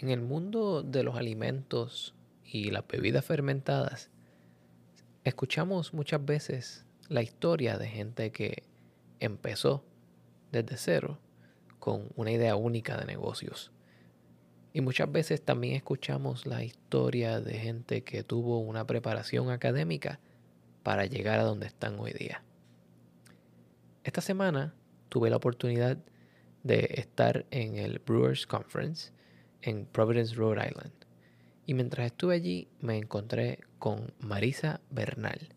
En el mundo de los alimentos y las bebidas fermentadas, escuchamos muchas veces la historia de gente que empezó desde cero con una idea única de negocios. Y muchas veces también escuchamos la historia de gente que tuvo una preparación académica para llegar a donde están hoy día. Esta semana tuve la oportunidad de estar en el Brewers Conference en Providence, Rhode Island. Y mientras estuve allí me encontré con Marisa Bernal.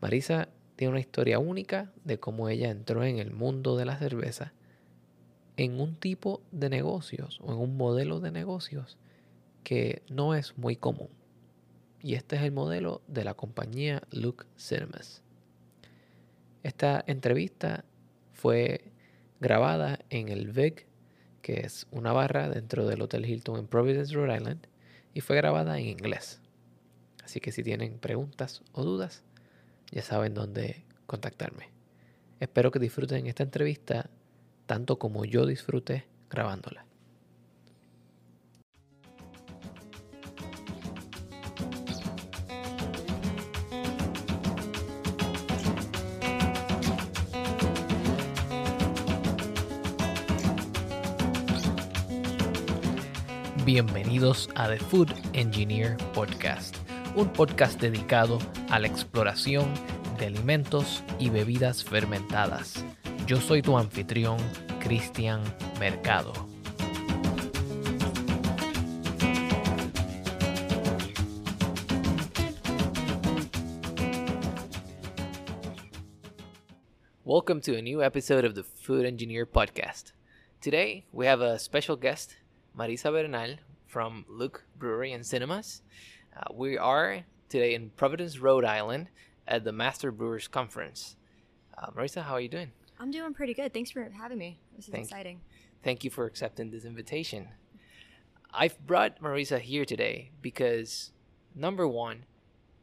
Marisa tiene una historia única de cómo ella entró en el mundo de la cerveza en un tipo de negocios o en un modelo de negocios que no es muy común. Y este es el modelo de la compañía Luke Cinemas. Esta entrevista fue grabada en el VIC, que es una barra dentro del Hotel Hilton en Providence, Rhode Island, y fue grabada en inglés. Así que si tienen preguntas o dudas, ya saben dónde contactarme. Espero que disfruten esta entrevista tanto como yo disfruté grabándola. Bienvenidos a The Food Engineer Podcast, un podcast dedicado a la exploración de alimentos y bebidas fermentadas yo soy tu anfitrión, Cristian Mercado. Welcome to a new episode of the Food Engineer Podcast. Today we have a special guest, Marisa Bernal from Look Brewery and Cinemas. Uh, we are today in Providence, Rhode Island at the Master Brewers Conference. Uh, Marisa, how are you doing? I'm doing pretty good. Thanks for having me. This is Thank- exciting. Thank you for accepting this invitation. I've brought Marisa here today because, number one,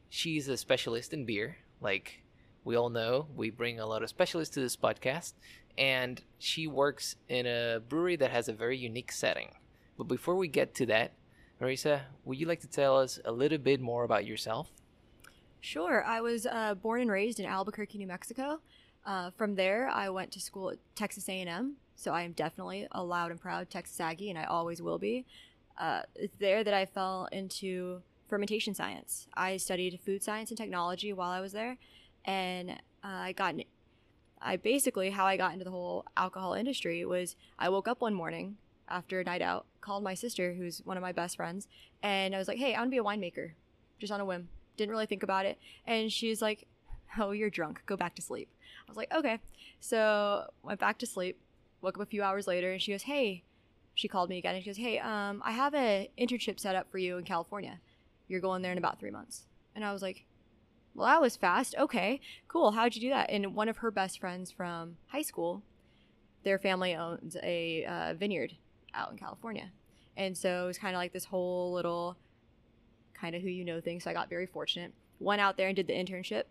she's a specialist in beer. Like we all know, we bring a lot of specialists to this podcast, and she works in a brewery that has a very unique setting. But before we get to that, Marisa, would you like to tell us a little bit more about yourself? Sure. I was uh, born and raised in Albuquerque, New Mexico. Uh, from there, I went to school at Texas A&M. So I am definitely a loud and proud Texas Aggie, and I always will be. Uh, it's there that I fell into fermentation science. I studied food science and technology while I was there, and I got. I basically how I got into the whole alcohol industry was I woke up one morning after a night out, called my sister, who's one of my best friends, and I was like, "Hey, I want to be a winemaker," just on a whim. Didn't really think about it, and she's like, "Oh, you're drunk. Go back to sleep." I was like, "Okay." So went back to sleep. Woke up a few hours later, and she goes, "Hey," she called me again, and she goes, "Hey, um, I have a internship set up for you in California. You're going there in about three months." And I was like, "Well, that was fast. Okay, cool. How'd you do that?" And one of her best friends from high school, their family owns a uh, vineyard out in California, and so it was kind of like this whole little kind of who you know thing. So I got very fortunate. Went out there and did the internship,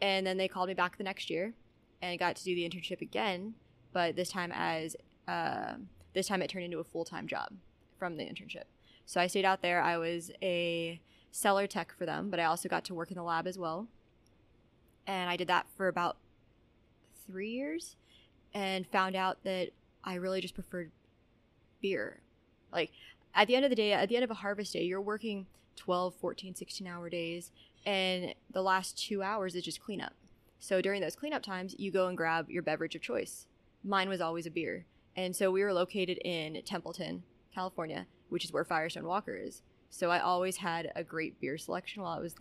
and then they called me back the next year, and got to do the internship again, but this time as uh, this time it turned into a full time job from the internship. So I stayed out there. I was a cellar tech for them, but I also got to work in the lab as well, and I did that for about three years, and found out that I really just preferred beer. Like at the end of the day, at the end of a harvest day, you're working 12, 14, 16 hour days, and the last two hours is just cleanup. So during those cleanup times, you go and grab your beverage of choice. Mine was always a beer. And so we were located in Templeton, California, which is where Firestone Walker is. So I always had a great beer selection while I was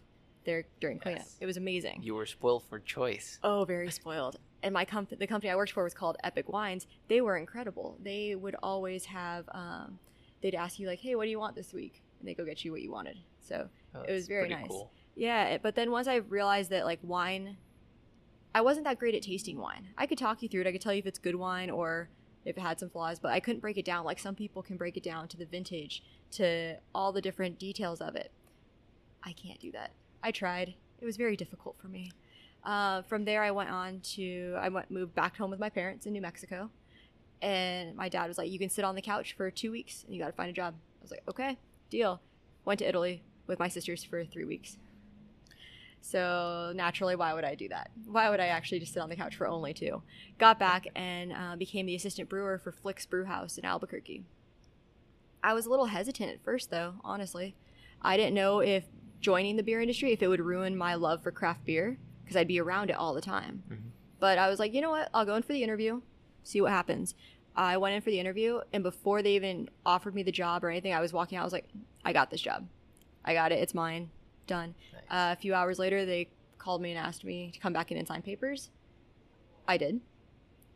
there during cleanup. Yes. It was amazing. You were spoiled for choice. Oh, very spoiled. And my comp- the company I worked for was called Epoch Wines. They were incredible. They would always have, um, they'd ask you like, "Hey, what do you want this week?" And they go get you what you wanted. So Oh, It was very nice. Cool. yeah. But then once I realized that like wine, I wasn't that great at tasting wine. I could talk you through it. I could tell you if it's good wine or if it had some flaws, but I couldn't break it down like some people can break it down to the vintage, to all the different details of it. I can't do that. I tried. It was very difficult for me. Uh, from there, I went on to I went moved back home with my parents in New Mexico, And my dad was like, "You can sit on the couch for two weeks, and you got to find a job." I was like, "Okay, deal." Went to Italy with my sisters for three weeks. So naturally, why would I do that? Why would I actually just sit on the couch for only two? Got back and uh, became the assistant brewer for Flix Brew House in Albuquerque. I was a little hesitant at first, though. Honestly, I didn't know if joining the beer industry if it would ruin my love for craft beer because I'd be around it all the time. Mhm. But I was like, you know what? I'll go in for the interview, see what happens. I went in for the interview, and before they even offered me the job or anything, I was walking out. I was like, I got this job. I got it. It's mine. Done. Nice. Uh, a few hours later, they called me and asked me to come back in and sign papers. I did,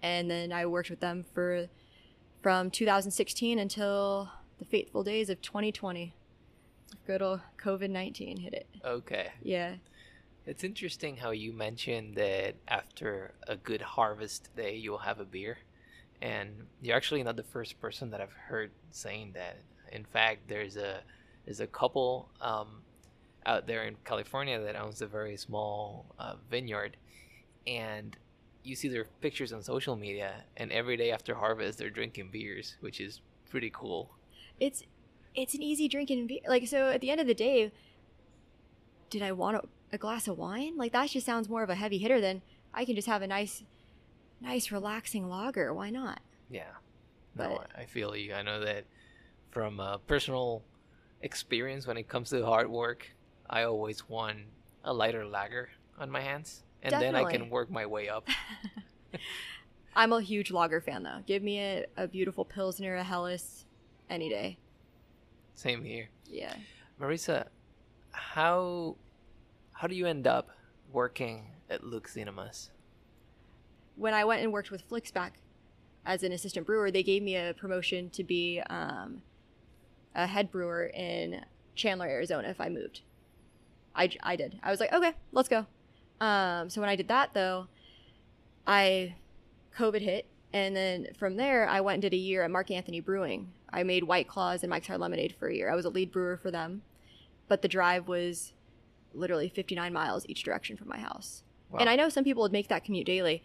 and then I worked with them for from 2016 until the fateful days of 2020. Good old COVID 19 hit it. Okay. Yeah. It's interesting how you mentioned that after a good harvest day, you'll have a beer. And you're actually not the first person that I've heard saying that. In fact, there's a there's a couple um, out there in California that owns a very small uh, vineyard, and you see their pictures on social media, and every day after harvest, they're drinking beers, which is pretty cool. it's it's an easy drinking beer. Like so, at the end of the day, did I want a, a glass of wine? Like that just sounds more of a heavy hitter than I can just have a nice, nice relaxing lager. Why not? Yeah. No, But- I I feel you. I know that from uh, personal experience when it comes to hard work, I always want a lighter lager on my hands. And then I can work my way up. I'm a huge lager fan though. Give me a, a beautiful pilsner, a Helles, any day. Same here. Yeah. Marisa, how how do you end up working at Look Cinemas? when I went and worked with Flix back as an assistant brewer, they gave me a promotion to be um, a head brewer in Chandler, Arizona if I moved. I, I did. I was like, okay, let's go. Um, so when I did that, though, I COVID hit, and then from there, I went and did a year at Mark Anthony Brewing. I made White Claws and Mike's Hard Lemonade for a year. I was a lead brewer for them, but the drive was literally 59 miles each direction from my house. Wow. And I know some people would make that commute daily.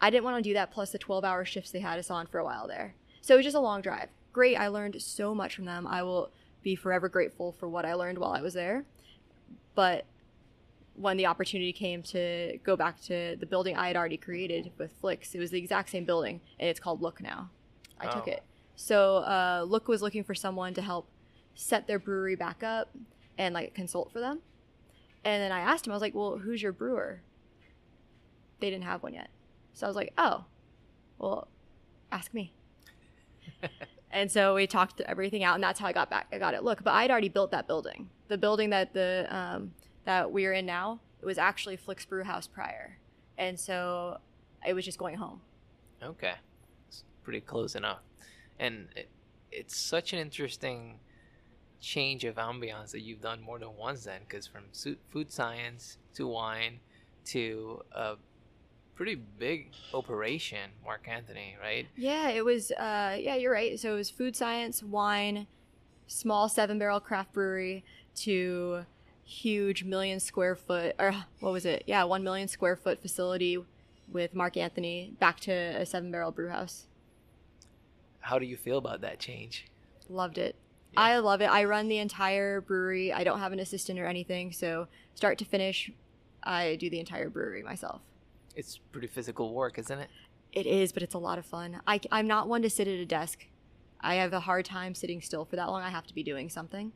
I didn't want to do that plus the 12 hour shifts they had us on for a while there. So it was just a long drive. Great. I learned so much from them. I will be forever grateful for what I learned while I was there. But when the opportunity came to go back to the building I had already created with Flix, it was the exact same building and it's called Look now. I took Oh. it. So uh, Look was looking for someone to help set their brewery back up and like consult for them. And then I asked him, I was like, well, who's your brewer? They didn't have one yet. So I was like, oh, well, ask me. and so we talked everything out, and that's how I got back. I got it. Look, but I'd already built that building. The building that the um, that we're in now, it was actually Flix Brew House prior, and so it was just going home. Okay. It's pretty close enough. And it, it's such an interesting change of ambiance that you've done more than once then, because from food science to wine to a pretty big operation, Mark Anthony, right? Yeah, it was. Uh, yeah, you're right. So it was food science, wine, small seven barrel craft brewery to huge million square foot, or what was it? Yeah, one million square foot facility with Mark Anthony back to a seven barrel brew house. How do you feel about that change? Loved it. Yeah. I love it. I run the entire brewery. I don't have an assistant or anything, so start to finish, I do the entire brewery myself. It's pretty physical work, isn't it? It is, but it's a lot of fun. I, am not one to sit at a desk. I have a hard time sitting still for that long. I have to be doing something.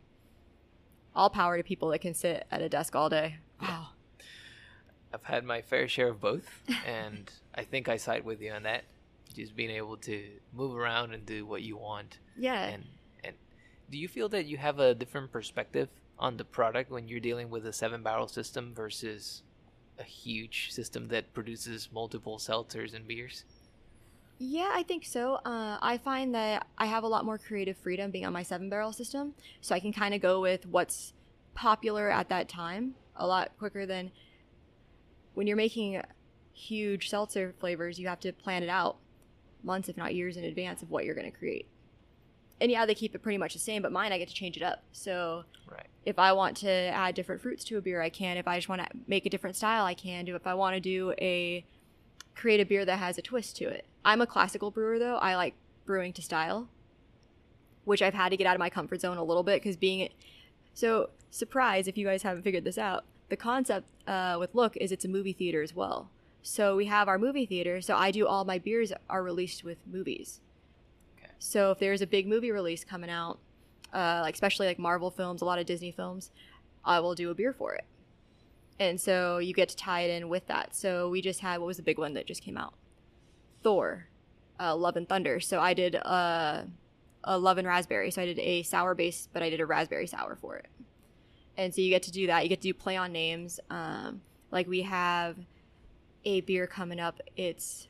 All power to people that can sit at a desk all day. Wow. I've had my fair share of both, and I think I side with you on that. Just being able to move around and do what you want. Yeah. And do you feel that you have a different perspective on the product when you're dealing with a seven barrel system versus a huge system that produces multiple seltzers and beers? Yeah, I think so. Uh, I find that I have a lot more creative freedom being on my seven barrel system, so I can kind of go with what's popular at that time a lot quicker than when you're making huge seltzer flavors. You have to plan it out months, if not years, in advance of what you're going to create. And yeah, they keep it pretty much the same, but mine I get to change it up. So Right. if I want to add different fruits to a beer, I can. If I just want to make a different style, I can do. If I want to do a create a beer that has a twist to it, I'm a classical brewer though. I like brewing to style, which I've had to get out of my comfort zone a little bit because being so surprise if you guys haven't figured this out. The concept uh, with Look is it's a movie theater as well. So we have our movie theater. So I do all my beers are released with movies. So if there's a big movie release coming out, uh, like especially like Marvel films, a lot of Disney films, I will do a beer for it. And so you get to tie it in with that. So we just had what was the big one that just came out? Thor, uh, Love and Thunder. So I did uh, a Love and Raspberry. So I did a sour base, but I did a raspberry sour for it. And so you get to do that. You get to do play on names. Um, like we have a beer coming up. It's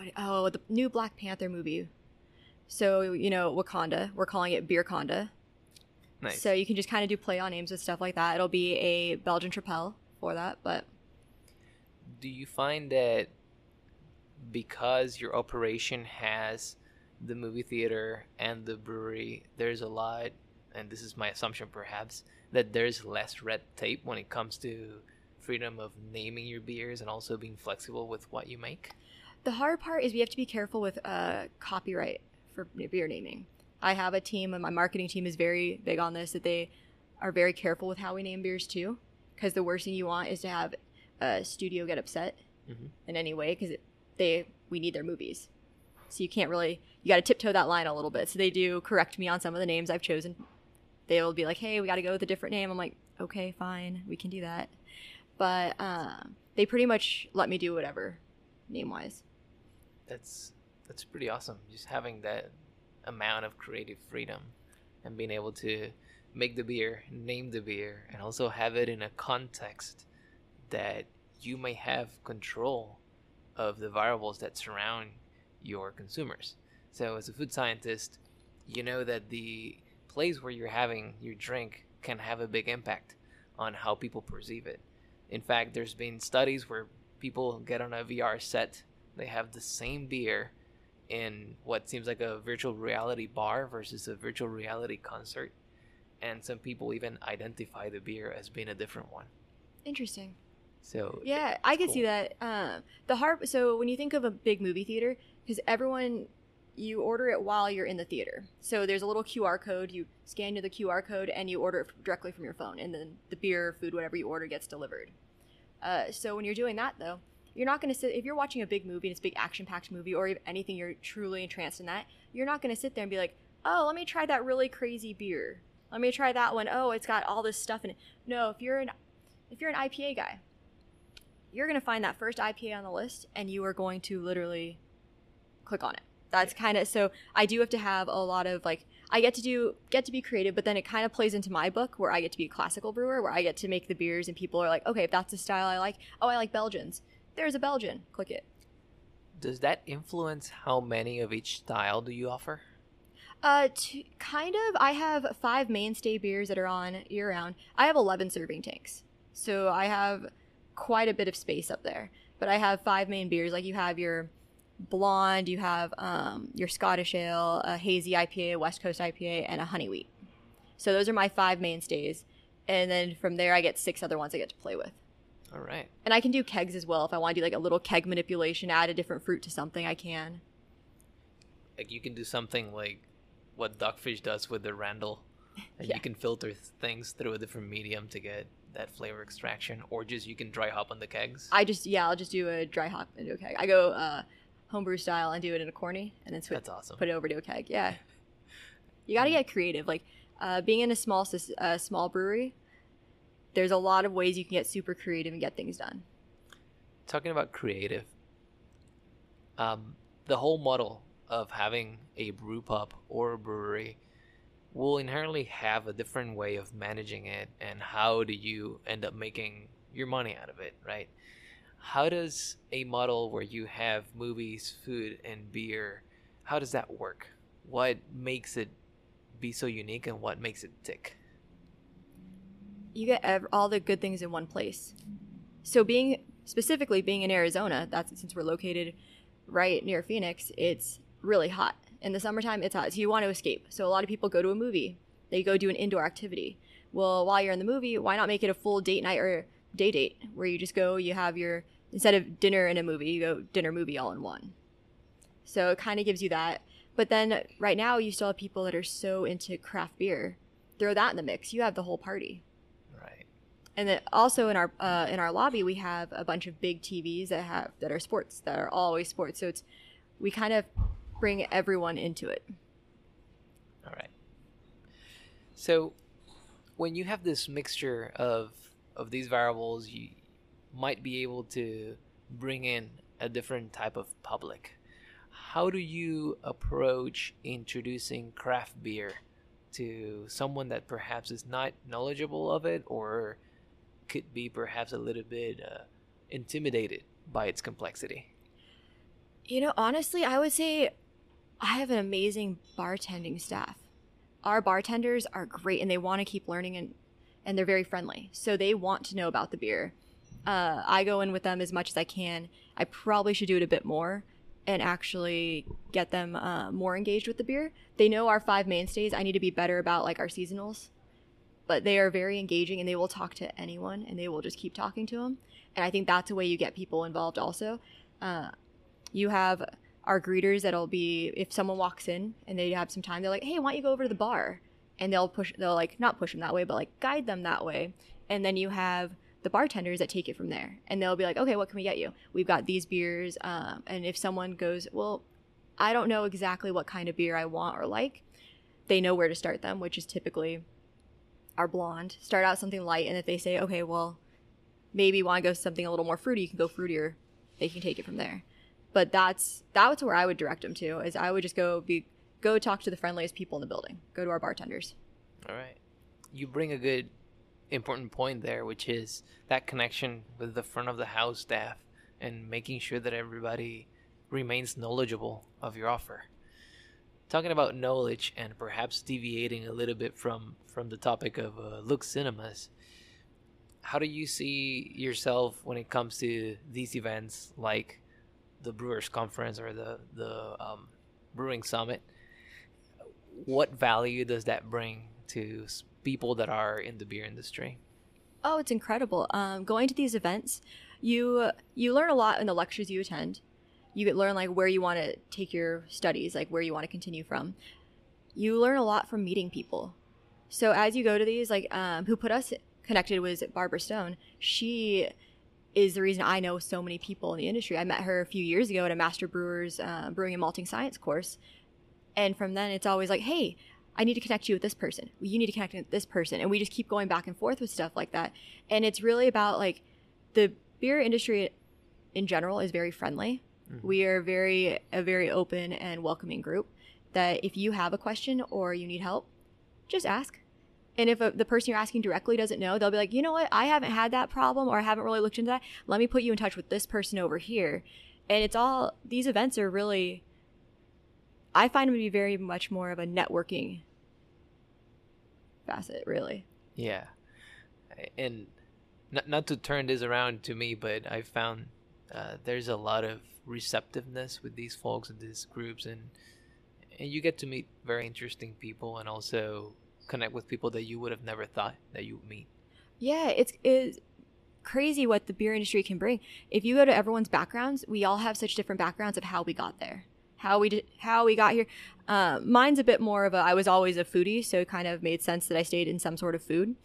what? Oh, the new Black Panther movie. So you know Wakanda. We're calling it Beer Conda. Nice. So you can just kind of do play on names with stuff like that. It'll be a Belgian Tripel for that, but do you find that because your operation has the movie theater and the brewery, there's a lot, and this is my assumption perhaps, that there's less red tape when it comes to freedom of naming your beers and also being flexible with what you make? The hard part is we have to be careful with uh, copyright for beer naming. I have a team, and my marketing team is very big on this. That they are very careful with how we name beers too, because the worst thing you want is to have a studio get upset Mhm. in any way because they we need their movies. So you can't really you got to tiptoe that line a little bit. So they do correct me on some of the names I've chosen. They will be like, "Hey, we got to go with a different name." I'm like, "Okay, fine, we can do that." But um, they pretty much let me do whatever name wise. That's that's pretty awesome. Just having that amount of creative freedom and being able to make the beer, name the beer, and also have it in a context that you may have control of the variables that surround your consumers. So, as a food scientist, you know that the place where you're having your drink can have a big impact on how people perceive it. In fact, there's been studies where people get on a VR set, they have the same beer in what seems like a virtual reality bar versus a virtual reality concert. And some people even identify the beer as being a different one. Interesting. So Yeah, I it's could see that. Um, the hard. So when you think of a big movie theater, because everyone, you order it while you're in the theater. So there's a little QR code. You scan to the QR code and you order it directly from your phone, and then the beer, food, whatever you order gets delivered. Uh, so when you're doing that though, you're not going to sit if you're watching a big movie and it's a big action-packed movie or anything you're truly entranced in that. You're not going to sit there and be like, "Oh, let me try that really crazy beer. Let me try that one. Oh, it's got all this stuff in it." No, if you're an if you're an IPA guy, you're going to find that first IPA on the list and you are going to literally click on it. That's kind of so I do have to have a lot of like I get to do get to be creative, but then it kind of plays into my book where I get to be a classical brewer where I get to make the beers and people are like, "Okay, if that's the style I like. Oh, I like Belgians. There's a Belgian. Click it." Does that influence how many of each style do you offer? Uh, to, kind of. I have five mainstay beers that are on year round. I have 11 serving tanks. So I have quite a bit of space up there. But I have five main beers. Like you have your blonde, you have um, your Scottish ale, a hazy IPA, a West Coast IPA, and a honey wheat. So those are my five mainstays. And then from there, I get six other ones I get to play with. All right. And I can do kegs as well. If I want to do like a little keg manipulation, add a different fruit to something, I can. Like you can do something like what Dogfish does with the Randall, and Yeah. you can filter th- things through a different medium to get that flavor extraction, or just you can dry hop on the kegs. I just yeah, I'll just do a dry hop into a keg. I go uh, homebrew style and do it in a corny, and then switch, That's awesome. put it over to a keg. Yeah, you got to get creative. Like uh, being in a small sys- uh, small brewery, there's a lot of ways you can get super creative and get things done. Talking about creative, um, the whole model of having a brew pub or a brewery will inherently have a different way of managing it, and how do you end up making your money out of it, right? How does a model where you have movies, food, and beer, how does that work? What makes it be so unique, and what makes it tick? You get ev- all the good things in one place. So being specifically being in Arizona, that's since we're located right near Phoenix, it's really hot. In the summertime, it's hot. So you want to escape. So a lot of people go to a movie. They go do an indoor activity. Well, while you're in the movie, why not make it a full date night or day date where you just go, you have your instead of dinner and a movie, you go dinner movie all in one. So it kind of gives you that. But then right now, you still have people that are so into craft beer. Throw that in the mix. You have the whole party. And then also in our uh, in our lobby, we have a bunch of big TVs that have that are sports that are always sports. So it's we kind of bring everyone into it. All right. So when you have this mixture of of these variables, you might be able to bring in a different type of public. How do you approach introducing craft beer to someone that perhaps is not knowledgeable of it or could be perhaps a little bit uh, intimidated by its complexity? You know, honestly, I would say I have an amazing bartending staff. Our bartenders are great and they want to keep learning and and they're very friendly. So they want to know about the beer. Uh, I go in with them as much as I can. I probably should do it a bit more and actually get them uh, more engaged with the beer. They know our five mainstays. I need to be better about like our seasonals, but they are very engaging and they will talk to anyone and they will just keep talking to them. And I think that's a way you get people involved. Also, uh, you have our greeters that'll be if someone walks in and they have some time, they're like, "Hey, why don't you go over to the bar?" And they'll push, they'll like not push them that way, but like guide them that way. And then you have the bartenders that take it from there and they'll be like okay what can we get you we've got these beers um, and if someone goes well i don't know exactly what kind of beer i want or like they know where to start them which is typically our blonde start out something light and if they say okay well maybe you want to go something a little more fruity you can go fruitier they can take it from there. But that's that's where i would direct them to is i would just go be go talk to the friendliest people in the building. Go to our bartenders. All right. You bring a good important point there, which is that connection with the front of the house staff and making sure that everybody remains knowledgeable of your offer. Talking about knowledge and perhaps deviating a little bit from from the topic of uh, Look Cinemas, how do you see yourself when it comes to these events like the Brewers Conference or the the um, Brewing Summit? What value does that bring to people that are in the beer industry? Oh, it's incredible. Um, going to these events, you you learn a lot in the lectures you attend. You learn like where you want to take your studies, like where you want to continue from. You learn a lot from meeting people. So as you go to these, like um, who put us connected was Barbara Stone. She is the reason I know so many people in the industry. I met her a few years ago at a Master Brewers uh, Brewing and Malting Science course, and from then it's always like, hey, I need to connect you with this person. You need to connect with this person. And we just keep going back and forth with stuff like that. And it's really about like the beer industry in general is very friendly. Mm-hmm. We are very a very open and welcoming group that if you have a question or you need help, just ask. And if a, the person you're asking directly doesn't know, they'll be like, you know what, I haven't had that problem or I haven't really looked into that. Let me put you in touch with this person over here. And it's all, these events are really I find them to be very much more of a networking facet, really. Yeah. And not, not to turn this around to me, but I found uh, there's a lot of receptiveness with these folks and these groups, and and you get to meet very interesting people and also connect with people that you would have never thought that you would meet. Yeah, it's it's crazy what the beer industry can bring. If you go to everyone's backgrounds, we all have such different backgrounds of how we got there how we did, how we got here. Uh, mine's a bit more of a. I was always a foodie, so it kind of made sense that I stayed in some sort of food.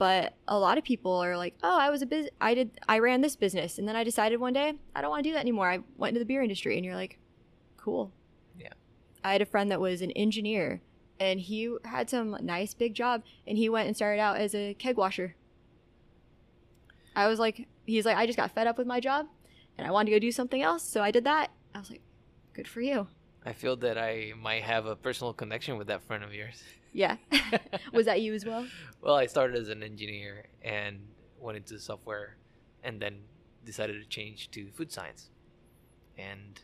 But a lot of people are like, "Oh, I was a biz. I did. I ran this business, and then I decided one day I don't want to do that anymore. I went into the beer industry." And you're like, "Cool." Yeah. I had a friend that was an engineer, and he had some nice big job, and he went and started out as a keg washer. I was like, he's like, I just got fed up with my job, and I wanted to go do something else, so I did that. I was like, Good for you. I feel that I might have a personal connection with that friend of yours. Yeah. was that you as well? Well, I started as an engineer and went into software and then decided to change to food science. And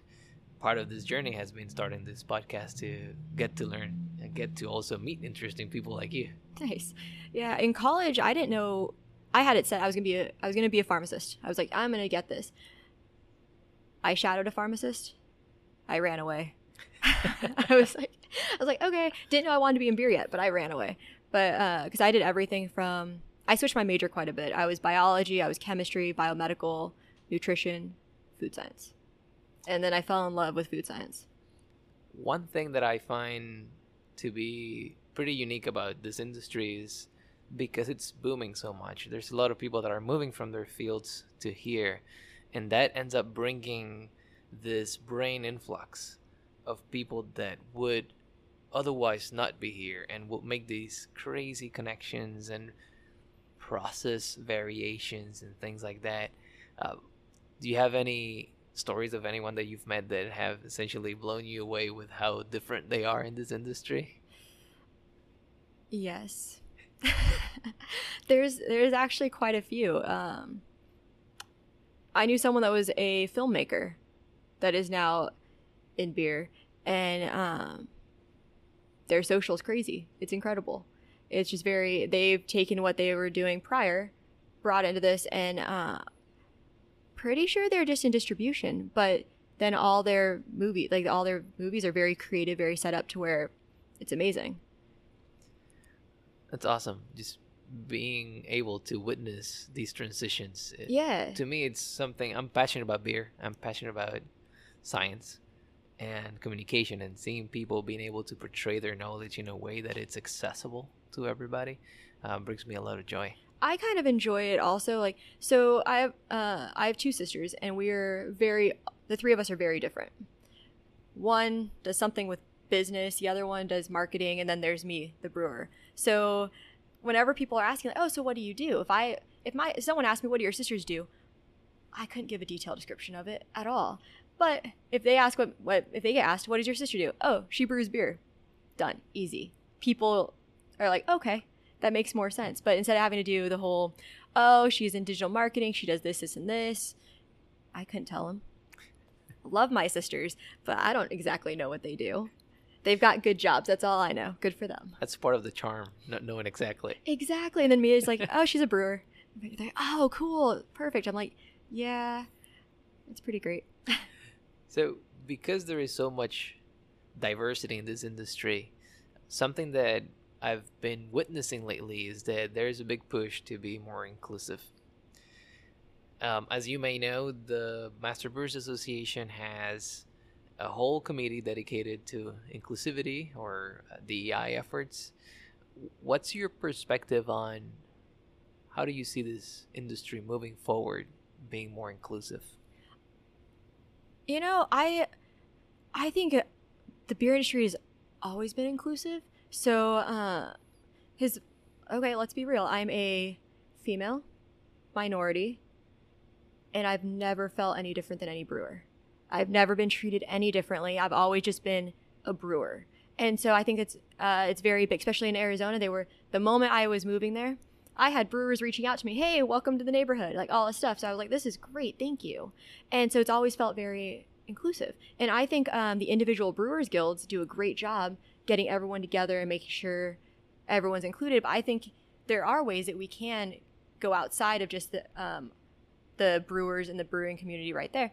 part of this journey has been starting this podcast to get to learn and get to also meet interesting people like you. Nice. Yeah, in college I didn't know I had it set I was going to be a I was going to be a pharmacist. I was like I'm going to get this. I shadowed a pharmacist I ran away. I was like, I was like, okay, didn't know I wanted to be in beer yet, but I ran away. But because uh, I did everything from, I switched my major quite a bit. I was biology, I was chemistry, biomedical, nutrition, food science. And then I fell in love with food science. One thing that I find to be pretty unique about this industry is because it's booming so much. There's a lot of people that are moving from their fields to here, and that ends up bringing this brain influx of people that would otherwise not be here and will make these crazy connections and process variations and things like that. Uh, do you have any stories of anyone that you've met that have essentially blown you away with how different they are in this industry? Yes. there's there's actually quite a few. Um, I knew someone that was a filmmaker that is now in beer, and um, their social's crazy. It's incredible. It's just very. They've taken what they were doing prior, brought into this, and uh, pretty sure they're just in distribution. But then all their movie, like all their movies, are very creative, very set up to where it's amazing. That's awesome. Just being able to witness these transitions. It, Yeah. To me, it's something I'm passionate about beer. I'm passionate about science and communication and seeing people being able to portray their knowledge in a way that it's accessible to everybody uh, brings me a lot of joy. I kind of enjoy it also. Like, so I have uh, I have two sisters, and we're very the three of us are very different. One does something with business, the other one does marketing, and then there's me, the brewer. So whenever people are asking, like, "Oh, so what do you do?" If I if my if someone asked me, "What do your sisters do?" I couldn't give a detailed description of it at all. But if they ask what what if they get asked, "What does your sister do?" Oh, she brews beer. Done, easy. People are like, "Okay, that makes more sense." But instead of having to do the whole, "Oh, she's in digital marketing, she does this, this, and this," I couldn't tell them. Love my sisters, but I don't exactly know what they do. They've got good jobs. That's all I know. Good for them. That's part of the charm, not knowing exactly. Exactly. And then Mia's like, oh, she's a brewer. They're like, oh, cool. Perfect. I'm like, yeah, it's pretty great. So, because there is so much diversity in this industry, something that I've been witnessing lately is that there's a big push to be more inclusive. Um, as you may know, the Master Brewers Association has a whole committee dedicated to inclusivity or uh, DEI efforts. What's your perspective on how do you see this industry moving forward, being more inclusive? You know, I I think the beer industry has always been inclusive. So, uh, his okay, let's be real. I'm a female minority, and I've never felt any different than any brewer. I've never been treated any differently. I've always just been a brewer, and so I think it's uh, it's very big, especially in Arizona. They were the moment I was moving there. I had brewers reaching out to me, hey, welcome to the neighborhood, like all this stuff. So I was like, this is great, thank you. And so it's always felt very inclusive. And I think um, the individual brewers guilds do a great job getting everyone together and making sure everyone's included. But I think there are ways that we can go outside of just the um, the brewers and the brewing community right there.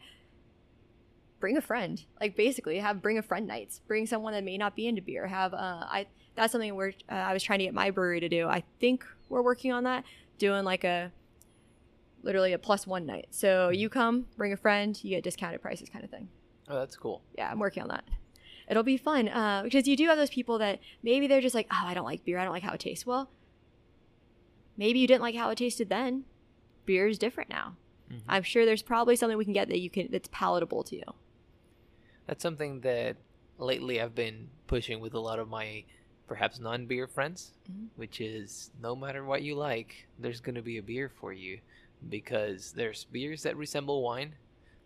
Bring a friend, like basically have bring a friend nights. Bring someone that may not be into beer. Have uh, I that's something where uh, I was trying to get my brewery to do. I think we're working on that, doing like a literally a plus one night. So you come, bring a friend, you get discounted prices, kind of thing. Oh, that's cool. Yeah, I'm working on that. It'll be fun uh, because you do have those people that maybe they're just like, oh, I don't like beer. I don't like how it tastes. Well, maybe you didn't like how it tasted then. Beer is different now. Mhm. I'm sure there's probably something we can get that you can that's palatable to you. That's something that lately I've been pushing with a lot of my perhaps non beer friends, Mhm. which is no matter what you like, there's going to be a beer for you because there's beers that resemble wine,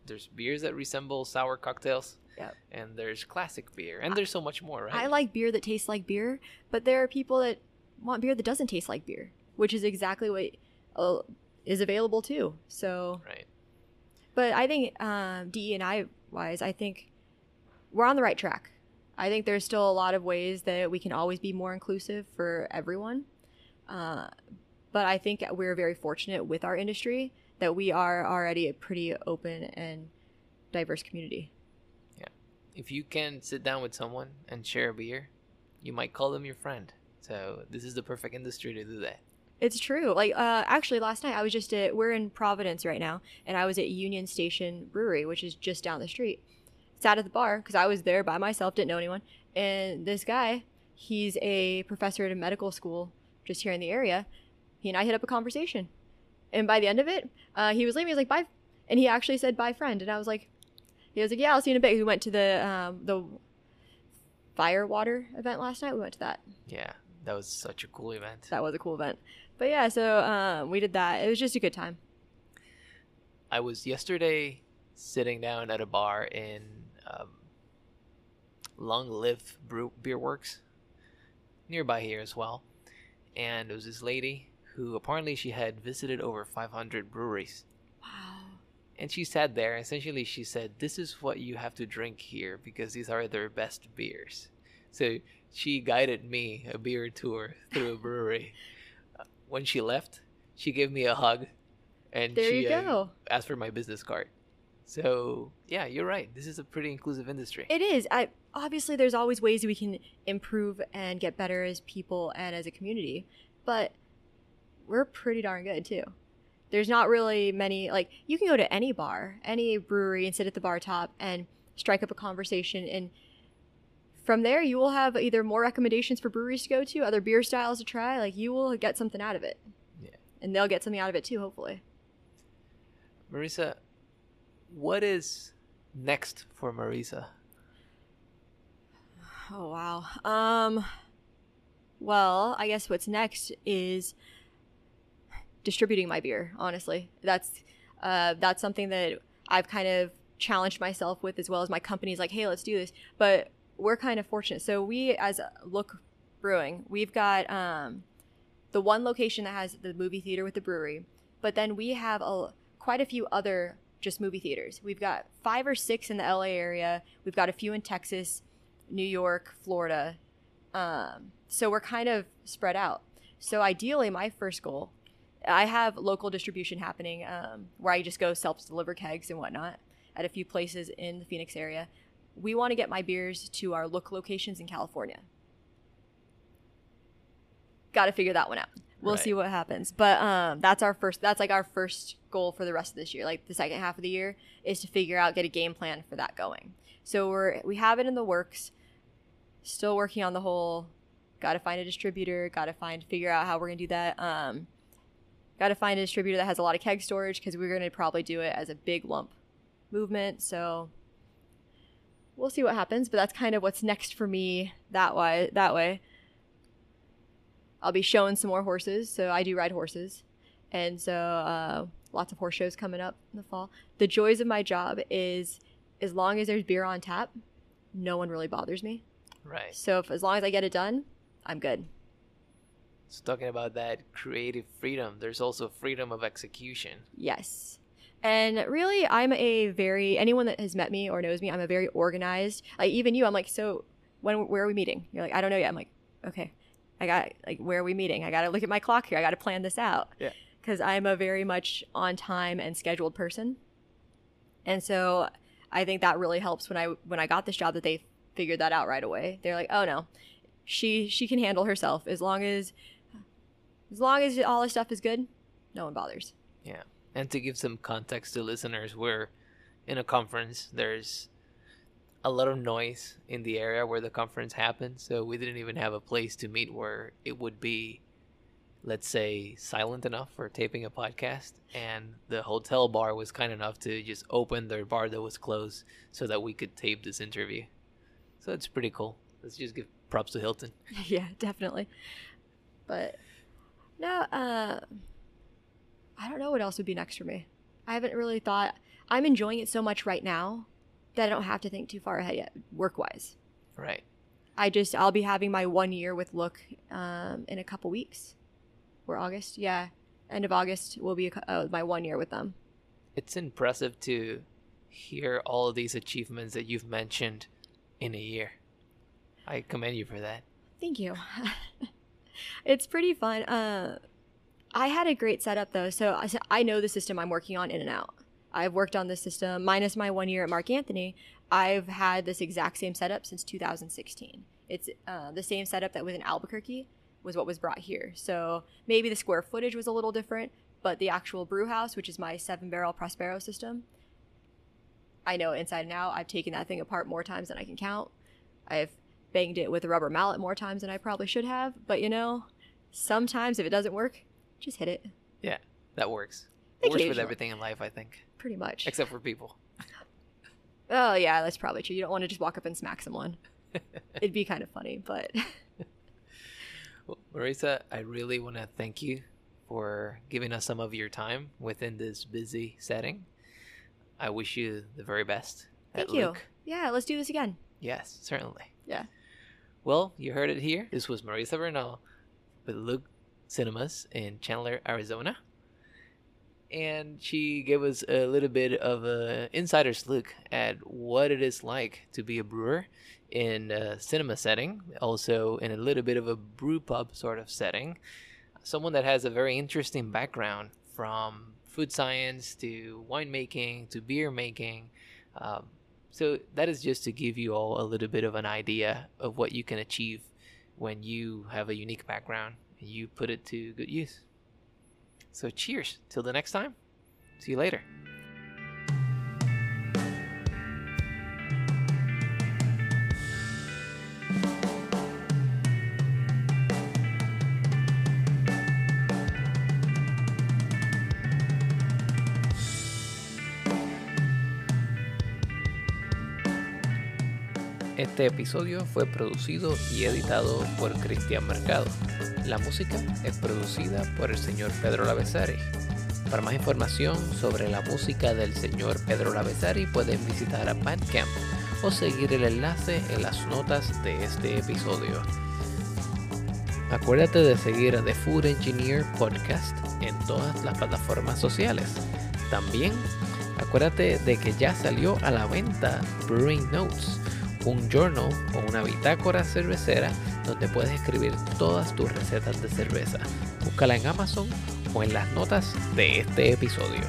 there's beers that resemble sour cocktails, Yep. and there's classic beer, and there's so much more, right? I like beer that tastes like beer, but there are people that want beer that doesn't taste like beer, which is exactly what uh, is available too. So, Right. but I think um, DE and I wise, I think we're on the right track. I think there's still a lot of ways that we can always be more inclusive for everyone. Uh, but I think we're very fortunate with our industry that we are already a pretty open and diverse community. Yeah. If you can sit down with someone and share a beer, you might call them your friend. So this is the perfect industry to do that. It's true. Like, uh, actually, last night I was just at, we're in Providence right now, and I was at Union Station Brewery, which is just down the street. Sat at the bar because I was there by myself, didn't know anyone. And this guy, he's a professor at a medical school just here in the area. He and I hit up a conversation. And by the end of it, uh, he was leaving. He was like, bye. And he actually said, bye, friend. And I was like, he was like, yeah, I'll see you in a bit. We went to the, um, the Firewater event last night. We went to that. Yeah, that was such a cool event. That was a cool event. But yeah, so um, we did that. It was just a good time. I was yesterday sitting down at a bar in um, Long Live Brew- Beer Works, nearby here as well. And it was this lady who apparently she had visited over 500 breweries. Wow. And she sat there. Essentially, she said, "This is what you have to drink here because these are their best beers." So she guided me a beer tour through a brewery. When she left, she gave me a hug, and There she uh, asked for my business card. So yeah, you're right. This is a pretty inclusive industry. It is. I obviously there's always ways we can improve and get better as people and as a community, but we're pretty darn good too. There's not really many like you can go to any bar, any brewery and sit at the bar top and strike up a conversation and from there you will have either more recommendations for breweries to go to, other beer styles to try, like you will get something out of it. Yeah. And they'll get something out of it too, hopefully. Marisa, what is next for Marisa? Oh wow. Um well, I guess what's next is distributing my beer, honestly. That's uh that's something that I've kind of challenged myself with as well as my company's like, "Hey, let's do this." But we're kind of fortunate. So we as Look Brewing, we've got um the one location that has the movie theater with the brewery, but then we have a quite a few other just movie theaters. We've got 5 or 6 in the LA area. We've got a few in Texas, New York, Florida. Um, so we're kind of spread out. So ideally, my first goal, I have local distribution happening um, where I just go self deliver kegs and whatnot at a few places in the Phoenix area. We want to get my beers to our look locations in California. Got to figure that one out. We'll Right. see what happens. But um, that's our first. That's like our first goal for the rest of this year. Like the second half of the year is to figure out, get a game plan for that going. So we're we have it in the works. Still working on the whole. Got to find a distributor. Got to find figure out how we're gonna do that. Um, got to find a distributor that has a lot of keg storage because we're gonna probably do it as a big lump movement. So we'll see what happens. But that's kind of what's next for me that way. That way. I'll be showing some more horses. So I do ride horses, and so uh, lots of horse shows coming up in the fall. The joys of my job is as long as there's beer on tap, no one really bothers me. Right. So if, as long as I get it done, I'm good. So talking about that creative freedom, there's also freedom of execution. Yes. And really, I'm a very anyone that has met me or knows me, I'm a very organized. Like even you, I'm like, so when where are we meeting? You're like, I don't know yet. I'm like, okay, I got like where are we meeting? I got to look at my clock here. I got to plan this out. Yeah. Because I'm a very much on time and scheduled person, and so I think that really helps when I when I got this job that they figured that out right away. They're like, oh no, she she can handle herself as long as as long as all this stuff is good, no one bothers. Yeah. And to give some context to listeners, we're in a conference. There's a lot of noise in the area where the conference happened. So we didn't even have a place to meet where it would be, let's say, silent enough for taping a podcast. And the hotel bar was kind enough to just open their bar that was closed so that we could tape this interview. So it's pretty cool. Let's just give props to Hilton. yeah, definitely. But no, uh, I don't know what else would be next for me. I haven't really thought. I'm enjoying it so much right now that I don't have to think too far ahead yet, work wise. Right. I just I'll be having my one year with Look um, in a couple weeks. Or August, yeah, end of August will be a, uh, my one year with them. It's impressive to hear all of these achievements that you've mentioned in a year. I commend you for that. Thank you. it's pretty fun. Uh, I had a great setup though, so I, so I know the system I'm working on in and out. I've worked on this system minus my one year at Mark Anthony. I've had this exact same setup since 2016. It's uh, the same setup that was in Albuquerque. was what was brought here. So maybe the square footage was a little different, but the actual brew house, which is my seven barrel Prospero system, I know inside and out. I've taken that thing apart more times than I can count. I've banged it with a rubber mallet more times than I probably should have. But you know, sometimes if it doesn't work, just hit it. Yeah, that works. It works with everything in life, I think, Pretty much. except for people. Oh yeah, that's probably true. You don't want to just walk up and smack someone. It'd be kind of funny, but Well, Marisa, I really want to thank you for giving us some of your time within this busy setting. I wish you the very best. thank you. Luke. Yeah, let's do this again. Yes, certainly. Yeah. Well, you heard it here. This was Marisa Bernal with Look Cinemas in Chandler, Arizona. And she gave us a little bit of an insider's look at what it is like to be a brewer in a cinema setting, also in a little bit of a brew pub sort of setting. Someone that has a very interesting background from food science to winemaking to beer making. Um, so that is just to give you all a little bit of an idea of what you can achieve when you have a unique background and you put it to good use. So cheers. Till the next time. See you later. Este episodio fue producido y editado por Cristian Mercado. La música es producida por el señor Pedro Lavesari. Para más información sobre la música del señor Pedro Lavesari pueden visitar a Bandcamp o seguir el enlace en las notas de este episodio. Acuérdate de seguir a The Food Engineer Podcast en todas las plataformas sociales. También acuérdate de que ya salió a la venta Brewing Notes, un journal o una bitácora cervecera donde puedes escribir todas tus recetas de cerveza. Búscala en Amazon o en las notas de este episodio.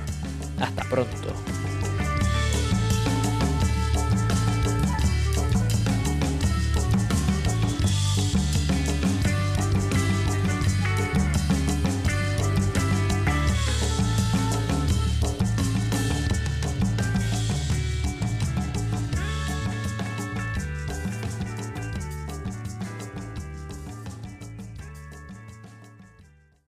Hasta pronto.